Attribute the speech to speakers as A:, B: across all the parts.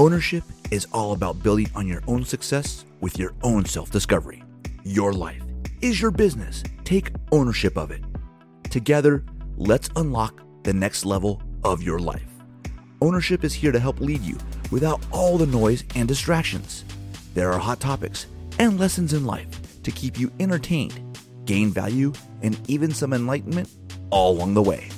A: Ownership is all about building on your own success with your own self discovery. Your life is your business. Take ownership of it. Together, let's unlock the next level of your life. Ownership is here to help lead you without all the noise and distractions. There are hot topics and lessons in life to keep you entertained, gain value, and even some enlightenment all along the way.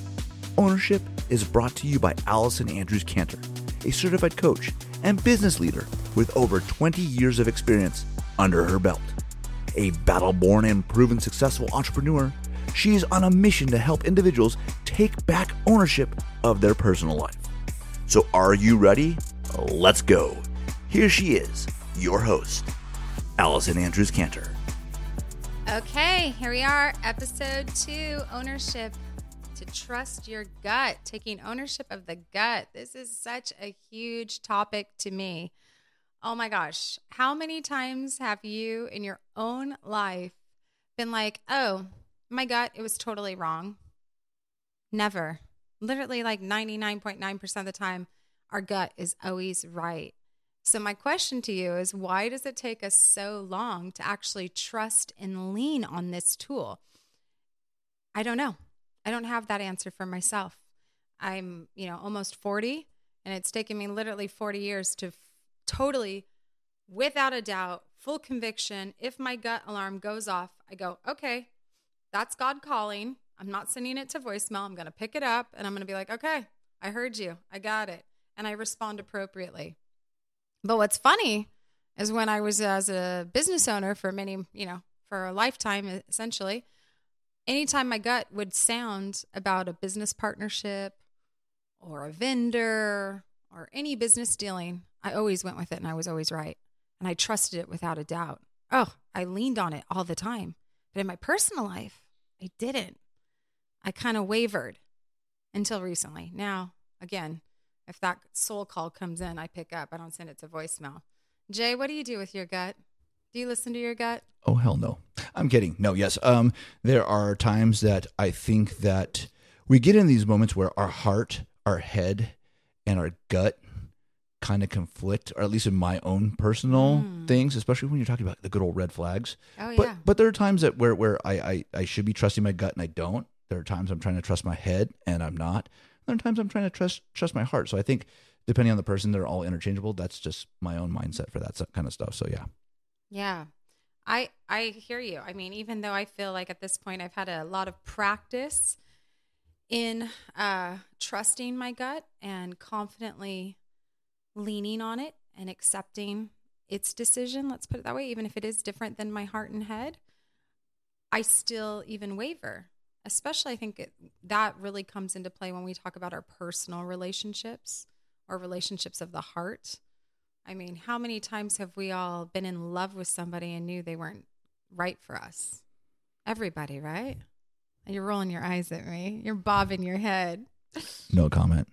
A: Ownership is brought to you by Allison Andrews Cantor, a certified coach and business leader with over 20 years of experience under her belt. A battle born and proven successful entrepreneur, she is on a mission to help individuals take back ownership of their personal life. So, are you ready? Let's go. Here she is, your host, Allison Andrews Cantor.
B: Okay, here we are, episode two ownership to trust your gut, taking ownership of the gut. This is such a huge topic to me. Oh my gosh, how many times have you in your own life been like, oh, my gut, it was totally wrong? Never. Literally, like 99.9% of the time, our gut is always right. So, my question to you is why does it take us so long to actually trust and lean on this tool? I don't know. I don't have that answer for myself. I'm, you know, almost 40, and it's taken me literally 40 years to f- totally, without a doubt, full conviction. If my gut alarm goes off, I go, okay, that's God calling. I'm not sending it to voicemail. I'm going to pick it up and I'm going to be like, okay, I heard you. I got it. And I respond appropriately. But what's funny is when I was as a business owner for many, you know, for a lifetime essentially, anytime my gut would sound about a business partnership or a vendor or any business dealing, I always went with it and I was always right. And I trusted it without a doubt. Oh, I leaned on it all the time. But in my personal life, I didn't. I kind of wavered until recently. Now, again, if that soul call comes in, I pick up. I don't send it to voicemail. Jay, what do you do with your gut? Do you listen to your gut?
A: Oh hell no. I'm kidding. No, yes. Um there are times that I think that we get in these moments where our heart, our head, and our gut kind of conflict, or at least in my own personal mm. things, especially when you're talking about the good old red flags.
B: Oh
A: but,
B: yeah.
A: But there are times that where where I, I I should be trusting my gut and I don't. There are times I'm trying to trust my head and I'm not. There are times I'm trying to trust trust my heart. So I think depending on the person, they're all interchangeable. That's just my own mindset for that kind of stuff. So yeah.
B: Yeah. I I hear you. I mean, even though I feel like at this point I've had a lot of practice in uh, trusting my gut and confidently leaning on it and accepting its decision, let's put it that way, even if it is different than my heart and head, I still even waver. Especially, I think it, that really comes into play when we talk about our personal relationships or relationships of the heart. I mean, how many times have we all been in love with somebody and knew they weren't right for us? Everybody, right? You're rolling your eyes at me. You're bobbing your head.
A: No comment.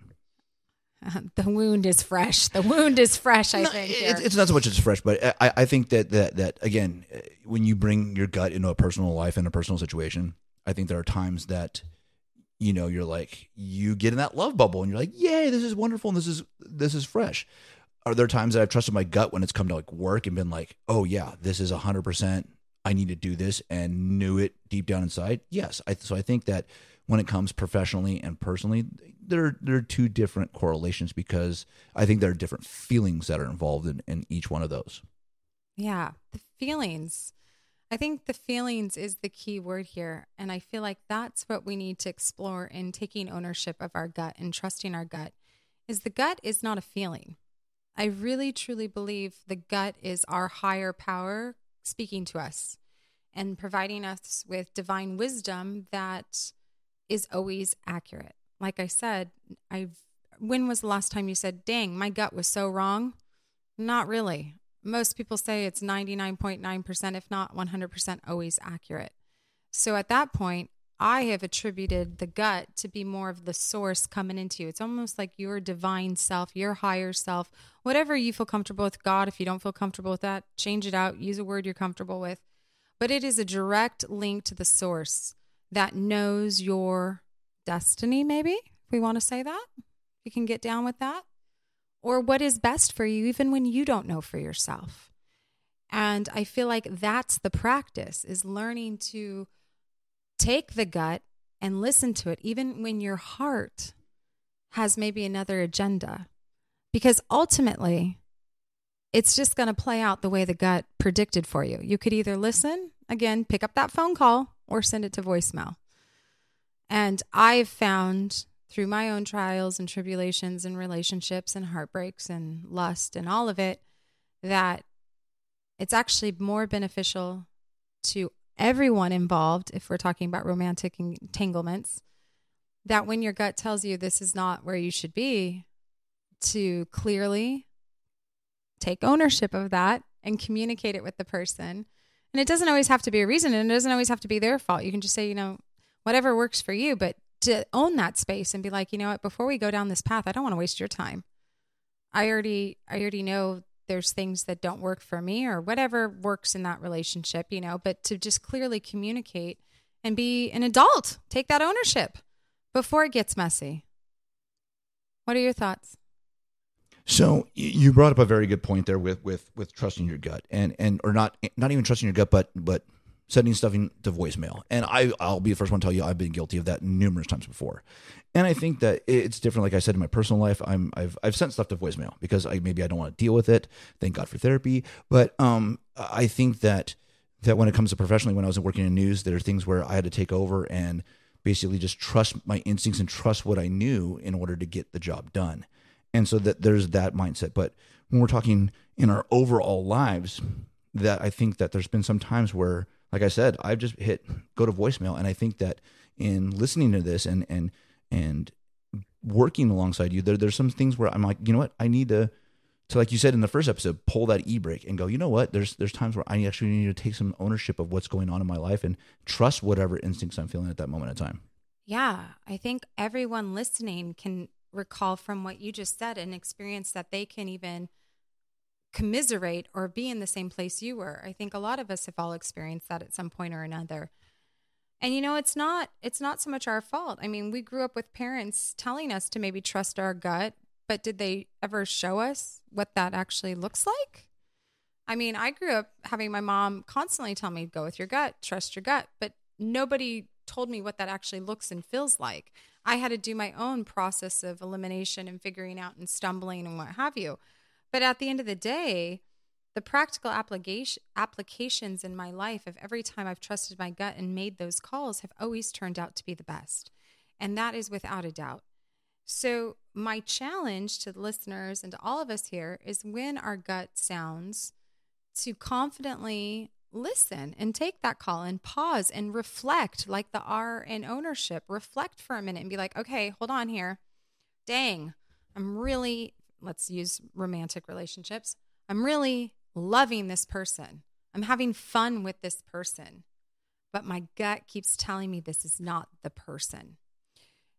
B: Uh, the wound is fresh. The wound is fresh. I
A: no,
B: think
A: it, it's not so much it's fresh, but I, I think that that that again, when you bring your gut into a personal life and a personal situation, I think there are times that you know you're like you get in that love bubble and you're like, yay, this is wonderful and this is this is fresh are there times that I've trusted my gut when it's come to like work and been like, oh yeah, this is a hundred percent. I need to do this and knew it deep down inside. Yes, I, so I think that when it comes professionally and personally, there there are two different correlations because I think there are different feelings that are involved in, in each one of those.
B: Yeah, the feelings. I think the feelings is the key word here. And I feel like that's what we need to explore in taking ownership of our gut and trusting our gut. Is the gut is not a feeling. I really truly believe the gut is our higher power speaking to us and providing us with divine wisdom that is always accurate. Like I said, I've when was the last time you said, "Dang, my gut was so wrong?" Not really. Most people say it's 99.9% if not 100% always accurate. So at that point, I have attributed the gut to be more of the source coming into you. It's almost like your divine self, your higher self, whatever you feel comfortable with. God, if you don't feel comfortable with that, change it out, use a word you're comfortable with. But it is a direct link to the source that knows your destiny, maybe, if we want to say that. You can get down with that. or what is best for you, even when you don't know for yourself. And I feel like that's the practice is learning to take the gut and listen to it, even when your heart has maybe another agenda. Because ultimately, it's just going to play out the way the gut predicted for you. You could either listen, again, pick up that phone call, or send it to voicemail. And I've found through my own trials and tribulations and relationships and heartbreaks and lust and all of it that it's actually more beneficial to everyone involved if we're talking about romantic entanglements that when your gut tells you this is not where you should be to clearly take ownership of that and communicate it with the person and it doesn't always have to be a reason and it doesn't always have to be their fault you can just say you know whatever works for you but to own that space and be like, you know what, before we go down this path, I don't want to waste your time. I already I already know there's things that don't work for me or whatever works in that relationship, you know, but to just clearly communicate and be an adult, take that ownership before it gets messy. What are your thoughts?
A: So you brought up a very good point there with with with trusting your gut and and or not not even trusting your gut, but but sending stuff to voicemail. And I, I'll be the first one to tell you I've been guilty of that numerous times before. And I think that it's different. Like I said in my personal life, I'm I've I've sent stuff to voicemail because I maybe I don't want to deal with it. Thank God for therapy. But um, I think that that when it comes to professionally, when I was working in news, there are things where I had to take over and basically just trust my instincts and trust what I knew in order to get the job done. And so that there's that mindset. But when we're talking in our overall lives, that I think that there's been some times where like I said, I've just hit go to voicemail, and I think that in listening to this and and and working alongside you, there, there's some things where I'm like, you know what, I need to to like you said in the first episode, pull that e brake and go. You know what? There's there's times where I actually need to take some ownership of what's going on in my life and trust whatever instincts I'm feeling at that moment in time.
B: Yeah, I think everyone listening can recall from what you just said an experience that they can even commiserate or be in the same place you were. I think a lot of us have all experienced that at some point or another. And you know, it's not it's not so much our fault. I mean, we grew up with parents telling us to maybe trust our gut, but did they ever show us what that actually looks like? I mean, I grew up having my mom constantly tell me go with your gut, trust your gut, but nobody told me what that actually looks and feels like. I had to do my own process of elimination and figuring out and stumbling and what have you. But at the end of the day, the practical application applications in my life of every time I've trusted my gut and made those calls have always turned out to be the best. And that is without a doubt. So, my challenge to the listeners and to all of us here is when our gut sounds to confidently listen and take that call and pause and reflect, like the R in ownership. Reflect for a minute and be like, okay, hold on here. Dang, I'm really let's use romantic relationships. I'm really loving this person. I'm having fun with this person. But my gut keeps telling me this is not the person.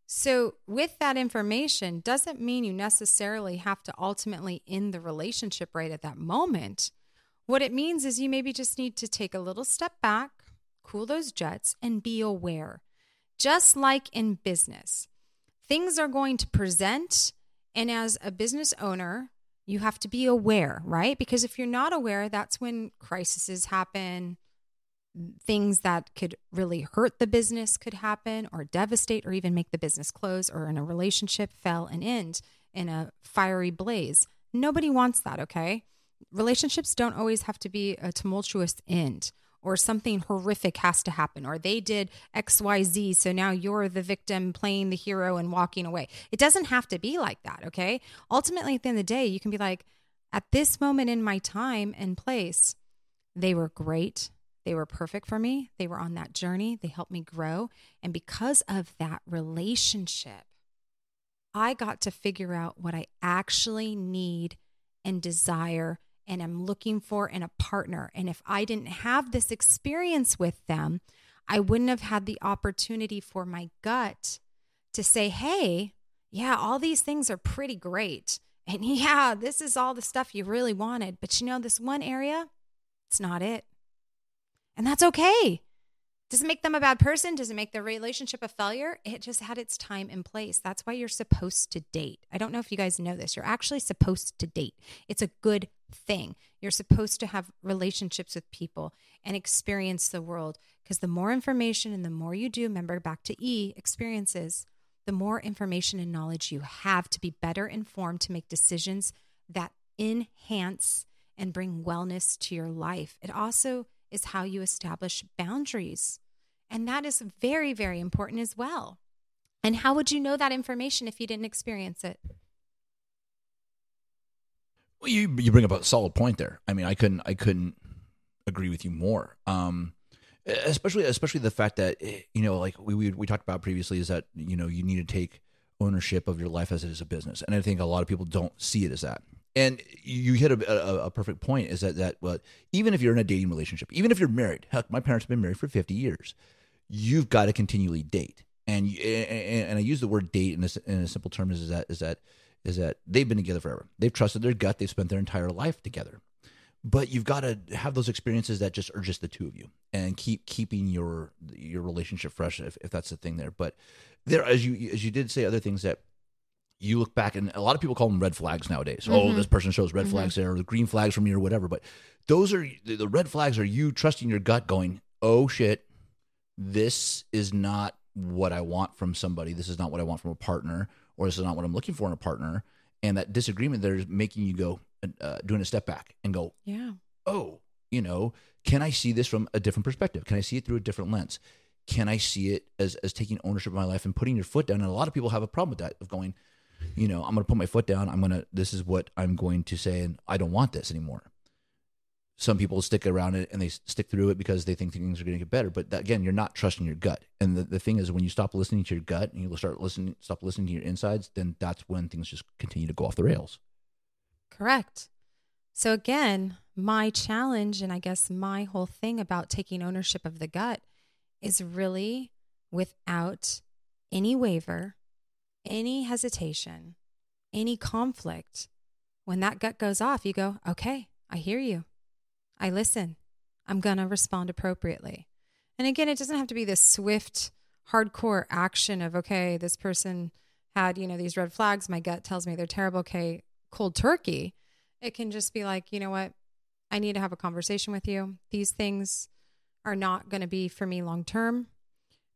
B: So, with that information, doesn't mean you necessarily have to ultimately end the relationship right at that moment. What it means is you maybe just need to take a little step back, cool those jets, and be aware. Just like in business, things are going to present and as a business owner, you have to be aware, right? Because if you're not aware, that's when crises happen, things that could really hurt the business could happen or devastate or even make the business close or in a relationship fell and end in a fiery blaze. Nobody wants that, okay? Relationships don't always have to be a tumultuous end or something horrific has to happen or they did xyz so now you're the victim playing the hero and walking away. It doesn't have to be like that okay? Ultimately at the end of the day you can be like at this moment in my time and place they were great. They were perfect for me. They were on that journey. They helped me grow. And because of that relationship i got to figure out what i actually need and desire and I'm looking for in a partner. And if I didn't have this experience with them, I wouldn't have had the opportunity for my gut to say, hey, yeah, all these things are pretty great. And yeah, this is all the stuff you really wanted. But you know, this one area, it's not it. And that's okay. Doesn't make them a bad person, doesn't make the relationship a failure. It just had its time and place. That's why you're supposed to date. I don't know if you guys know this. You're actually supposed to date. It's a good thing. You're supposed to have relationships with people and experience the world because the more information and the more you do, remember back to E, experiences, the more information and knowledge you have to be better informed to make decisions that enhance and bring wellness to your life. It also is how you establish boundaries. And that is very, very important as well. And how would you know that information if you didn't experience it?
A: Well, you you bring up a solid point there. I mean, I couldn't I couldn't agree with you more. Um, especially especially the fact that eh, you know, like we, we we talked about previously, is that you know you need to take ownership of your life as it is a business, and I think a lot of people don't see it as that. And you hit a, a, a perfect point. Is that that well, even if you're in a dating relationship, even if you're married, heck, my parents have been married for 50 years. You've got to continually date, and and, and I use the word date in a, in a simple term is that is that is that they've been together forever. They've trusted their gut. They've spent their entire life together. But you've got to have those experiences that just are just the two of you, and keep keeping your your relationship fresh if, if that's the thing there. But there, as you as you did say, other things that you look back and a lot of people call them red flags nowadays. Oh, mm-hmm. Oh, this person shows red mm-hmm. flags there, or the green flags for me, or whatever. But those are the red flags. Are you trusting your gut, going, "Oh shit, this is not what I want from somebody. This is not what I want from a partner, or this is not what I'm looking for in a partner." And that disagreement there is making you go, uh, doing a step back and go,
B: "Yeah,
A: oh, you know, can I see this from a different perspective? Can I see it through a different lens?" Can I see it as, as taking ownership of my life and putting your foot down? And a lot of people have a problem with that of going, you know, I'm going to put my foot down. I'm going to, this is what I'm going to say. And I don't want this anymore. Some people stick around it and they stick through it because they think things are going to get better. But that, again, you're not trusting your gut. And the, the thing is, when you stop listening to your gut and you start listening, stop listening to your insides, then that's when things just continue to go off the rails.
B: Correct. So, again, my challenge and I guess my whole thing about taking ownership of the gut is really without any waiver any hesitation, any conflict, when that gut goes off, you go, okay, I hear you. I listen. I'm going to respond appropriately. And again, it doesn't have to be this swift, hardcore action of, okay, this person had, you know, these red flags. My gut tells me they're terrible. Okay, cold turkey. It can just be like, you know what? I need to have a conversation with you. These things are not going to be for me long term.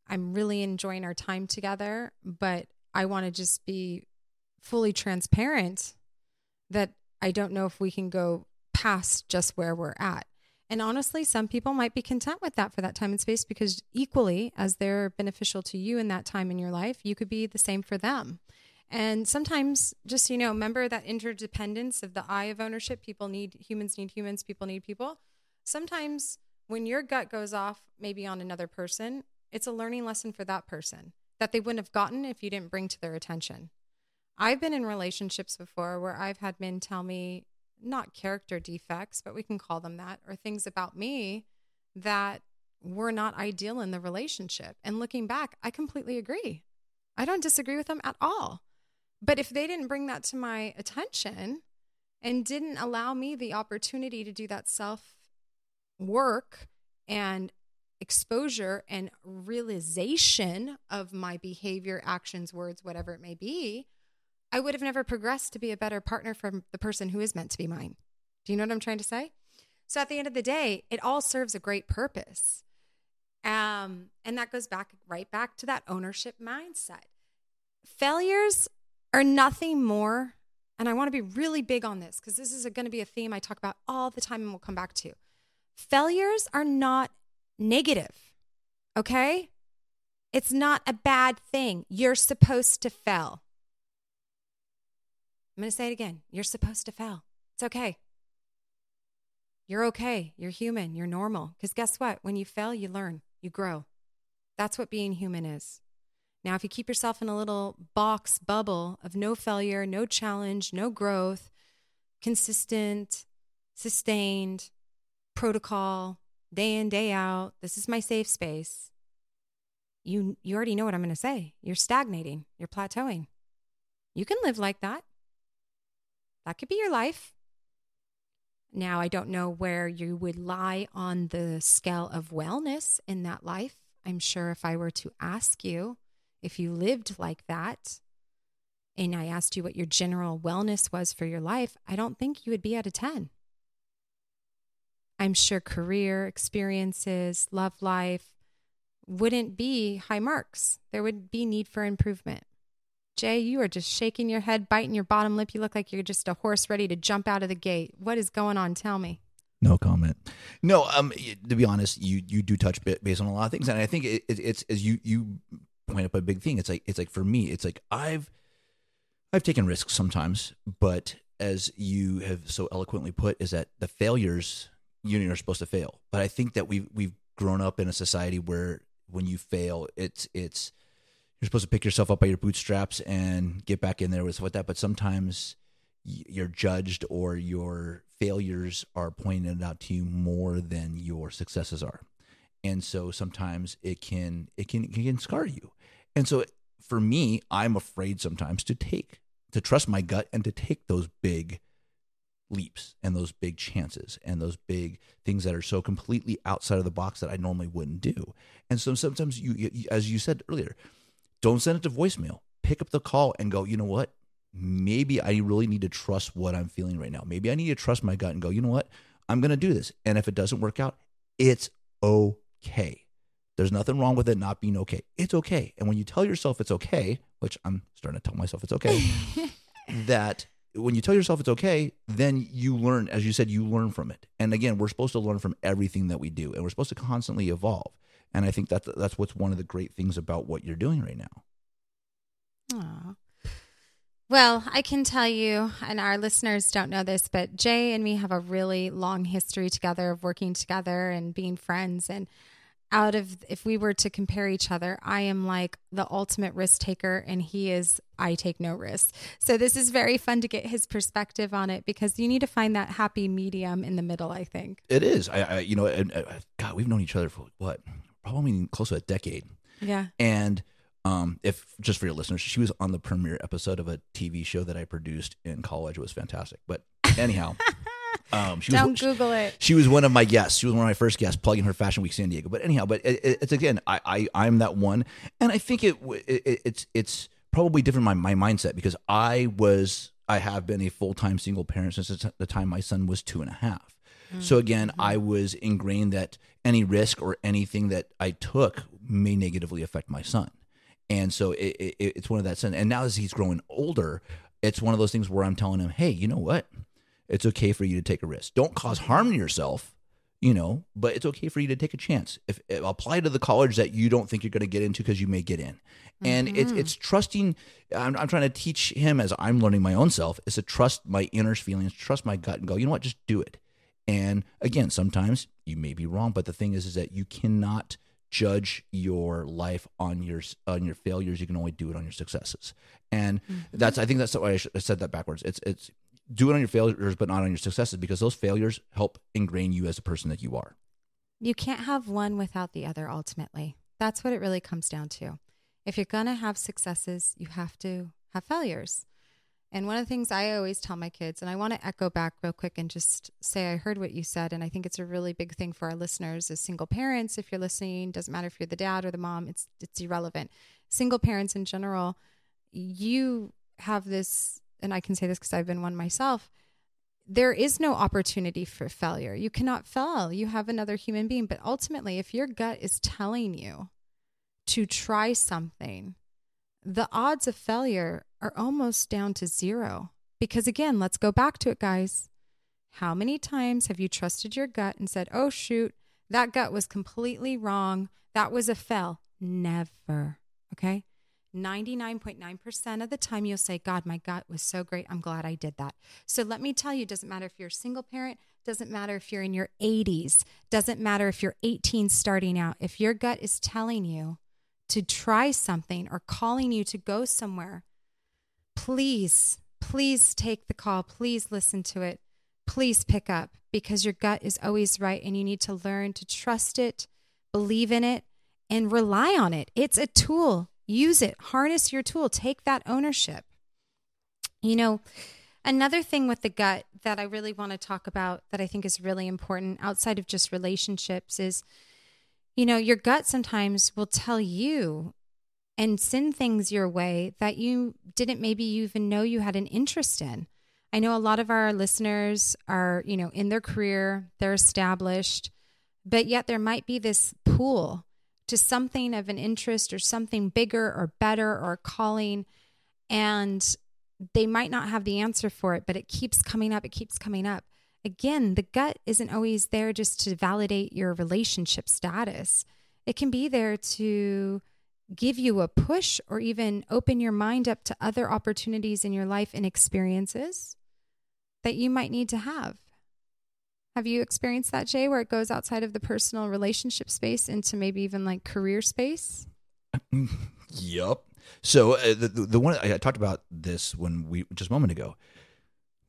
B: I'm really enjoying our time together, but I want to just be fully transparent that I don't know if we can go past just where we're at. And honestly, some people might be content with that for that time and space because equally as they're beneficial to you in that time in your life, you could be the same for them. And sometimes just, you know, remember that interdependence of the eye of ownership. People need humans need humans, people need people. Sometimes when your gut goes off maybe on another person, it's a learning lesson for that person that they wouldn't have gotten if you didn't bring to their attention. I've been in relationships before where I've had men tell me not character defects, but we can call them that, or things about me that were not ideal in the relationship. And looking back, I completely agree. I don't disagree with them at all. But if they didn't bring that to my attention and didn't allow me the opportunity to do that self work and exposure and realization of my behavior, actions, words, whatever it may be, I would have never progressed to be a better partner for the person who is meant to be mine. Do you know what I'm trying to say? So at the end of the day, it all serves a great purpose. Um, and that goes back right back to that ownership mindset. Failures are nothing more, and I want to be really big on this because this is going to be a theme I talk about all the time and we'll come back to. Failures are not negative. Okay? It's not a bad thing. You're supposed to fail. I'm going to say it again. You're supposed to fail. It's okay. You're okay. You're human. You're normal. Because guess what? When you fail, you learn, you grow. That's what being human is. Now, if you keep yourself in a little box bubble of no failure, no challenge, no growth, consistent, sustained, protocol, day in, day out. This is my safe space. You, you already know what I'm going to say. You're stagnating, you're plateauing. You can live like that. That could be your life. Now, I don't know where you would lie on the scale of wellness in that life I'm sure if I were to ask you if you lived like that, and I asked you what your general wellness was for your life, I don't think you would be at a 10. I'm sure career experiences, love life wouldn't be high marks. There would be need for improvement. Jay, you are just shaking your head, biting your bottom lip. You look like you're just a horse ready to jump out of the gate. What is going on? Tell me.
A: No comment. No, um, to be honest, you you do touch based on a lot of things, and I think it, it, it's as you you point up a big thing. It's like it's like for me, it's like I've I've taken risks sometimes, but as you have so eloquently put, is that the failures you are supposed to fail. But I think that we've we've grown up in a society where when you fail, it's it's you're supposed to pick yourself up by your bootstraps and get back in there with stuff like that. But sometimes you're judged or your failures are pointed out to you more than your successes are, and so sometimes it can it can it can scar you. And so for me, I'm afraid sometimes to take to trust my gut and to take those big leaps and those big chances and those big things that are so completely outside of the box that I normally wouldn't do. And so sometimes you as you said earlier, don't send it to voicemail. Pick up the call and go, you know what? Maybe I really need to trust what I'm feeling right now. Maybe I need to trust my gut and go, you know what? I'm going to do this. And if it doesn't work out, it's okay. There's nothing wrong with it not being okay. It's okay. And when you tell yourself it's okay, which I'm starting to tell myself it's okay, that when you tell yourself it's okay, then you learn, as you said, you learn from it. And again, we're supposed to learn from everything that we do, and we're supposed to constantly evolve. And I think that that's what's one of the great things about what you're doing right now.
B: Aww. Well, I can tell you, and our listeners don't know this, but Jay and me have a really long history together of working together and being friends. And out of if we were to compare each other, I am like the ultimate risk taker and he is I take no risks. So this is very fun to get his perspective on it because you need to find that happy medium in the middle, I think.
A: It is. I, I you know, and, uh, god, we've known each other for what? Probably close to a decade.
B: Yeah.
A: And um, if just for your listeners, she was on the premiere episode of a TV show that I produced in college. It was fantastic. But anyhow,
B: Um, she Don't was, Google it.
A: She was one of my guests. She was one of my first guests plugging her Fashion Week San Diego. But anyhow, but it, it's again, I, I I'm that one, and I think it, it it's it's probably different my my mindset because I was I have been a full time single parent since the time my son was two and a half. Mm-hmm. So again, I was ingrained that any risk or anything that I took may negatively affect my son, and so it, it, it's one of that sense. And now as he's growing older, it's one of those things where I'm telling him, hey, you know what? it's okay for you to take a risk. Don't cause harm to yourself, you know, but it's okay for you to take a chance. If, if apply to the college that you don't think you're going to get into because you may get in, and mm-hmm. it's it's trusting. I'm, I'm trying to teach him as I'm learning my own self is to trust my inner feelings, trust my gut, and go. You know what? Just do it. And again, sometimes you may be wrong, but the thing is, is that you cannot judge your life on your on your failures. You can only do it on your successes, and mm-hmm. that's I think that's why I, said that backwards. It's it's do it on your failures, but not on your successes, because those failures help ingrain you as the person that you are.
B: You can't have one without the other, ultimately. That's what it really comes down to. If you're going to have successes, you have to have failures. And one of the things I always tell my kids, and I want to echo back real quick and just say I heard what you said, and I think it's a really big thing for our listeners as single parents. If you're listening, doesn't matter if you're the dad or the mom, it's it's irrelevant. Single parents in general, you have this and I can say this because I've been one myself, there is no opportunity for failure. You cannot fail. You have another human being. But ultimately, if your gut is telling you to try something, the odds of failure are almost down to zero. Because again, let's go back to it, guys. How many times have you trusted your gut and said, oh, shoot, that gut was completely wrong? That was a fail? Never. Okay. 99.9% of the time you'll say, God, my gut was so great. I'm glad I did that. So let me tell you, it doesn't matter if you're a single parent, doesn't matter if you're in your 80s, doesn't matter if you're 18 starting out. If your gut is telling you to try something or calling you to go somewhere, please, please take the call. Please listen to it. Please pick up because your gut is always right and you need to learn to trust it, believe in it, and rely on it. It's a tool Use it, harness your tool, take that ownership. You know, another thing with the gut that I really want to talk about that I think is really important outside of just relationships is You know, your gut sometimes will tell you and send things your way that you didn't maybe even know you had an interest in. I know a lot of our listeners are, you know, in their career, they're established, but yet there might be this pull to something of an interest or something bigger or better or calling and they might not have the answer for it, but it keeps coming up, it keeps coming up. Again, the gut isn't always there just to validate your relationship status. It can be there to give you a push or even open your mind up to other opportunities in your life and experiences that you might need to have. Have you experienced that, Jay, where it goes outside of the personal relationship space into maybe even like career space?
A: yep. So uh, the, the one I talked about this when we just a moment ago.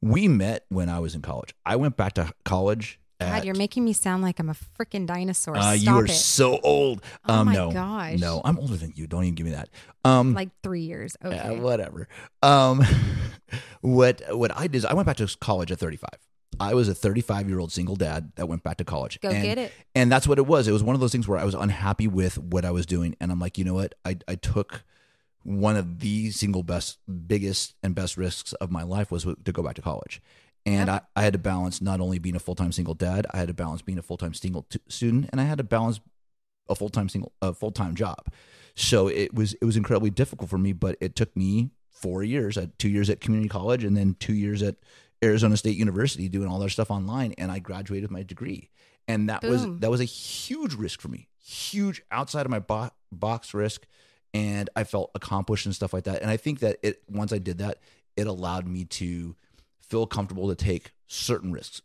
A: We met when I was in college. I went back to college.
B: God, you're making me sound like I'm a freaking dinosaur.
A: uh,
B: Stop
A: you are
B: it.
A: so old.
B: Oh
A: um,
B: my
A: no,
B: gosh.
A: no, I'm older than you. Don't even give me that. Um,
B: like three years.
A: uh,
B: Okay.
A: whatever. Um, what what I did is I went back to college at 35. I was a 35 year old single dad that went back to college.
B: Go
A: and,
B: get it.
A: And that's what it was. It was one of those things where I was unhappy with what I was doing, and I'm like, you know what? I I took one of the single best, biggest, and best risks of my life was to go back to college. And
B: Yep.
A: I, I had to balance not only being a full time single dad, I had to balance being a full time single t- student, and I had to balance a full time single a full time job. So it was it was incredibly difficult for me, but it took me four years, at two years at community college, and then two years at Arizona State University doing all their stuff online, and I graduated with my degree. And that was that was a huge risk for me, huge outside of my bo- box risk, and I felt accomplished and stuff like that. And I think that it once I did that, it allowed me to feel comfortable to take certain risks.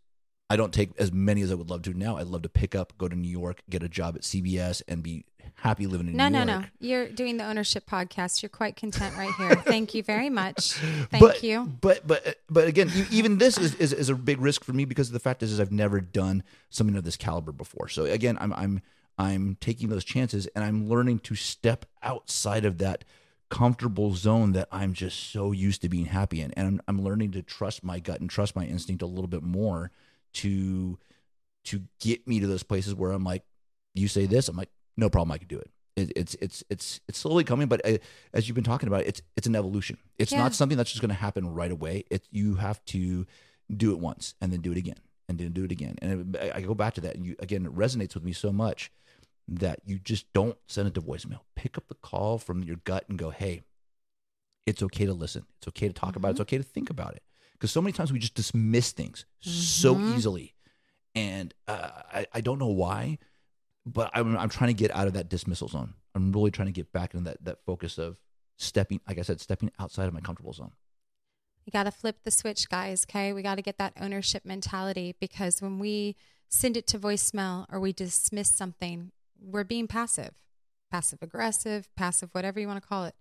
A: I don't take as many as I would love to now. I'd love to pick up, go to New York, get a job at CBS, and be happy living in
B: No,
A: New
B: no,
A: York.
B: no. You're doing the ownership podcast. You're quite content right here. Thank you very much. Thank
A: but,
B: you.
A: But but but again, even this is, is is a big risk for me because the fact is, is I've never done something of this caliber before. So again, I'm I'm I'm taking those chances and I'm learning to step outside of that comfortable zone that I'm just so used to being happy in, and I'm, I'm learning to trust my gut and trust my instinct a little bit more to to get me to those places where I'm like, you say this, I'm like, no problem, I can do it. it it's it's it's it's slowly coming, but uh, as you've been talking about, it's it's an evolution. It's
B: Yeah.
A: not something that's just going to happen right away. It you have to do it once and then do it again and then do it again. And I I go back to that, and you again, it resonates with me so much that you just don't send it to voicemail. Pick up the call from your gut and go, hey, it's okay to listen. It's okay to talk about it. It's okay to think about it. Because so many times we just dismiss things so
B: Mhm.
A: easily. And uh, I, I don't know why, but I'm, I'm trying to get out of that dismissal zone. I'm really trying to get back into that, that focus of stepping, like I said, stepping outside of my comfortable zone.
B: You got to flip the switch, guys. Okay. We got to get that ownership mentality because when we send it to voicemail or we dismiss something, we're being passive, passive aggressive, passive, whatever you want to call it.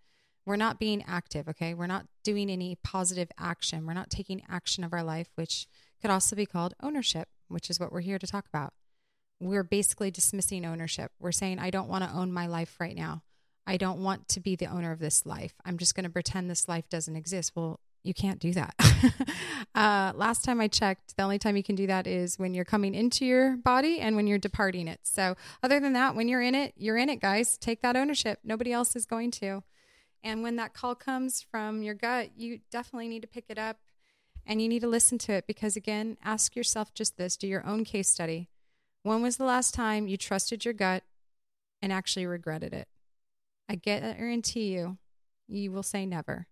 B: We're not being active. Okay. We're not doing any positive action. We're not taking action of our life, which could also be called ownership, which is what we're here to talk about. We're basically dismissing ownership. We're saying, I don't want to own my life right now. I don't want to be the owner of this life. I'm just going to pretend this life doesn't exist. Well, you can't do that. uh, last time I checked, the only time you can do that is when you're coming into your body and when you're departing it. So, other than that, when you're in it, you're in it, guys. Take that ownership. Nobody else is going to. And when that call comes from your gut, you definitely need to pick it up and you need to listen to it because, again, ask yourself just this do your own case study. When was the last time you trusted your gut and actually regretted it? I guarantee you, you will say never.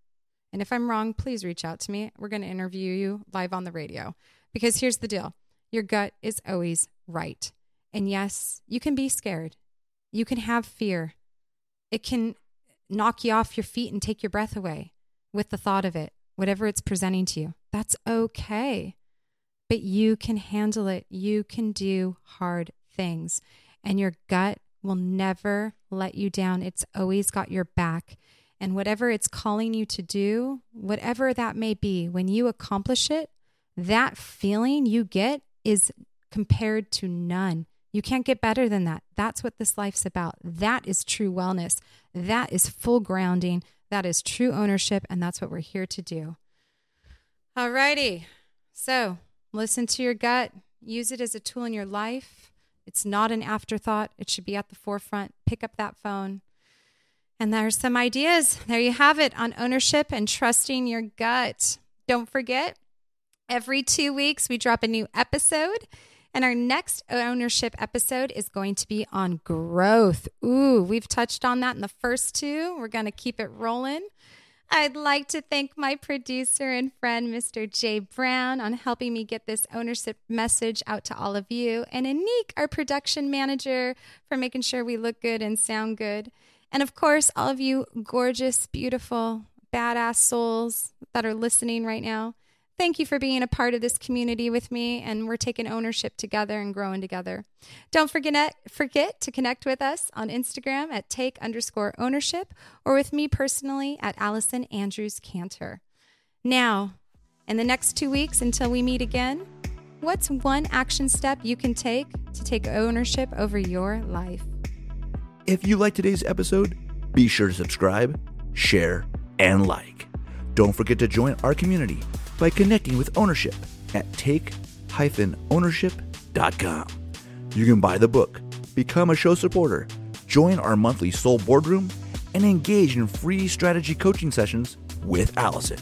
B: And if I'm wrong, please reach out to me. We're going to interview you live on the radio. Because here's the deal your gut is always right. And yes, you can be scared, you can have fear. It can knock you off your feet and take your breath away with the thought of it, whatever it's presenting to you. That's okay. But you can handle it. You can do hard things. And your gut will never let you down. It's always got your back. And whatever it's calling you to do, whatever that may be, when you accomplish it, that feeling you get is compared to none. You can't get better than that. That's what this life's about. That is true wellness. That is full grounding. That is true ownership. And that's what we're here to do. All righty. So listen to your gut, use it as a tool in your life. It's not an afterthought. It should be at the forefront. Pick up that phone. And there's some ideas. There you have it on ownership and trusting your gut. Don't forget, every two weeks we drop a new episode. And our next ownership episode is going to be on growth. Ooh, we've touched on that in the first two. We're going to keep it rolling. I'd like to thank my producer and friend, Mr. Jay Brown, on helping me get this ownership message out to all of you, and Anik, our production manager, for making sure we look good and sound good. And of course, all of you gorgeous, beautiful, badass souls that are listening right now. Thank you for being a part of this community with me, and we're taking ownership together and growing together. Don't forget, forget to connect with us on Instagram at take underscore ownership or with me personally at Allison Andrews Cantor. Now, in the next two weeks until we meet again, what's one action step you can take to take ownership over your life?
A: If you like today's episode, be sure to subscribe, share, and like. Don't forget to join our community by connecting with ownership at take-ownership.com. You can buy the book, become a show supporter, join our monthly Soul Boardroom, and engage in free strategy coaching sessions with Allison.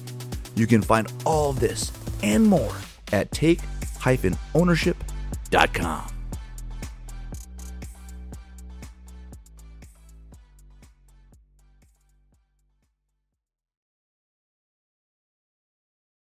A: You can find all this and more at take-ownership.com.